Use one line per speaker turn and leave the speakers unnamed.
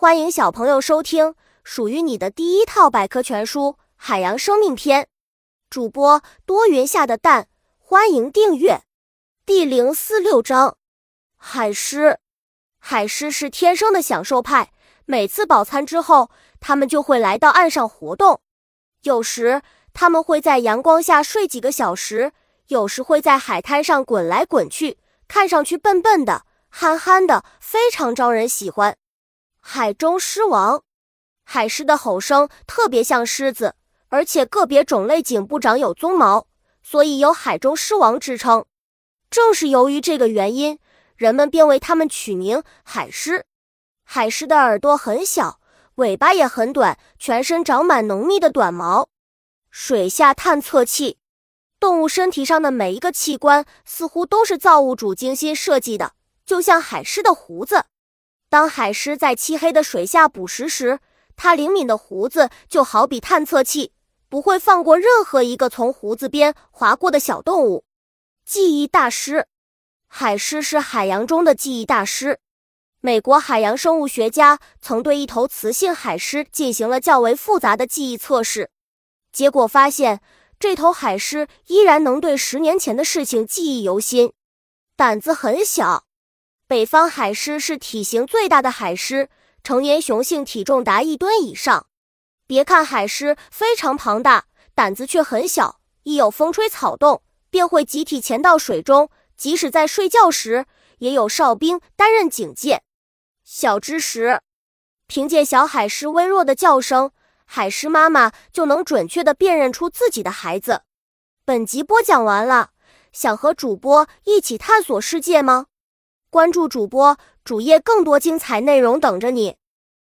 欢迎小朋友收听属于你的第一套百科全书《海洋生命篇》。主播多云下的蛋，欢迎订阅。第零四六章：海狮。海狮是天生的享受派，每次饱餐之后，它们就会来到岸上活动。有时，它们会在阳光下睡几个小时；有时会在海滩上滚来滚去，看上去笨笨的、憨憨的，非常招人喜欢。海中狮王，海狮的吼声特别像狮子，而且个别种类颈部长有鬃毛，所以有海中狮王之称。正是由于这个原因，人们便为它们取名海狮。海狮的耳朵很小，尾巴也很短，全身长满浓密的短毛。水下探测器，动物身体上的每一个器官似乎都是造物主精心设计的，就像海狮的胡子。当海狮在漆黑的水下捕食时，它灵敏的胡子就好比探测器，不会放过任何一个从胡子边划过的小动物。记忆大师，海狮是海洋中的记忆大师。美国海洋生物学家曾对一头雌性海狮进行了较为复杂的记忆测试，结果发现这头海狮依然能对十年前的事情记忆犹新，胆子很小。北方海狮是体型最大的海狮，成年雄性体重达一吨以上。别看海狮非常庞大，胆子却很小，一有风吹草动，便会集体潜到水中。即使在睡觉时，也有哨兵担任警戒。小知识：凭借小海狮微弱的叫声，海狮妈妈就能准确地辨认出自己的孩子。本集播讲完了，想和主播一起探索世界吗？关注主播主页，更多精彩内容等着你。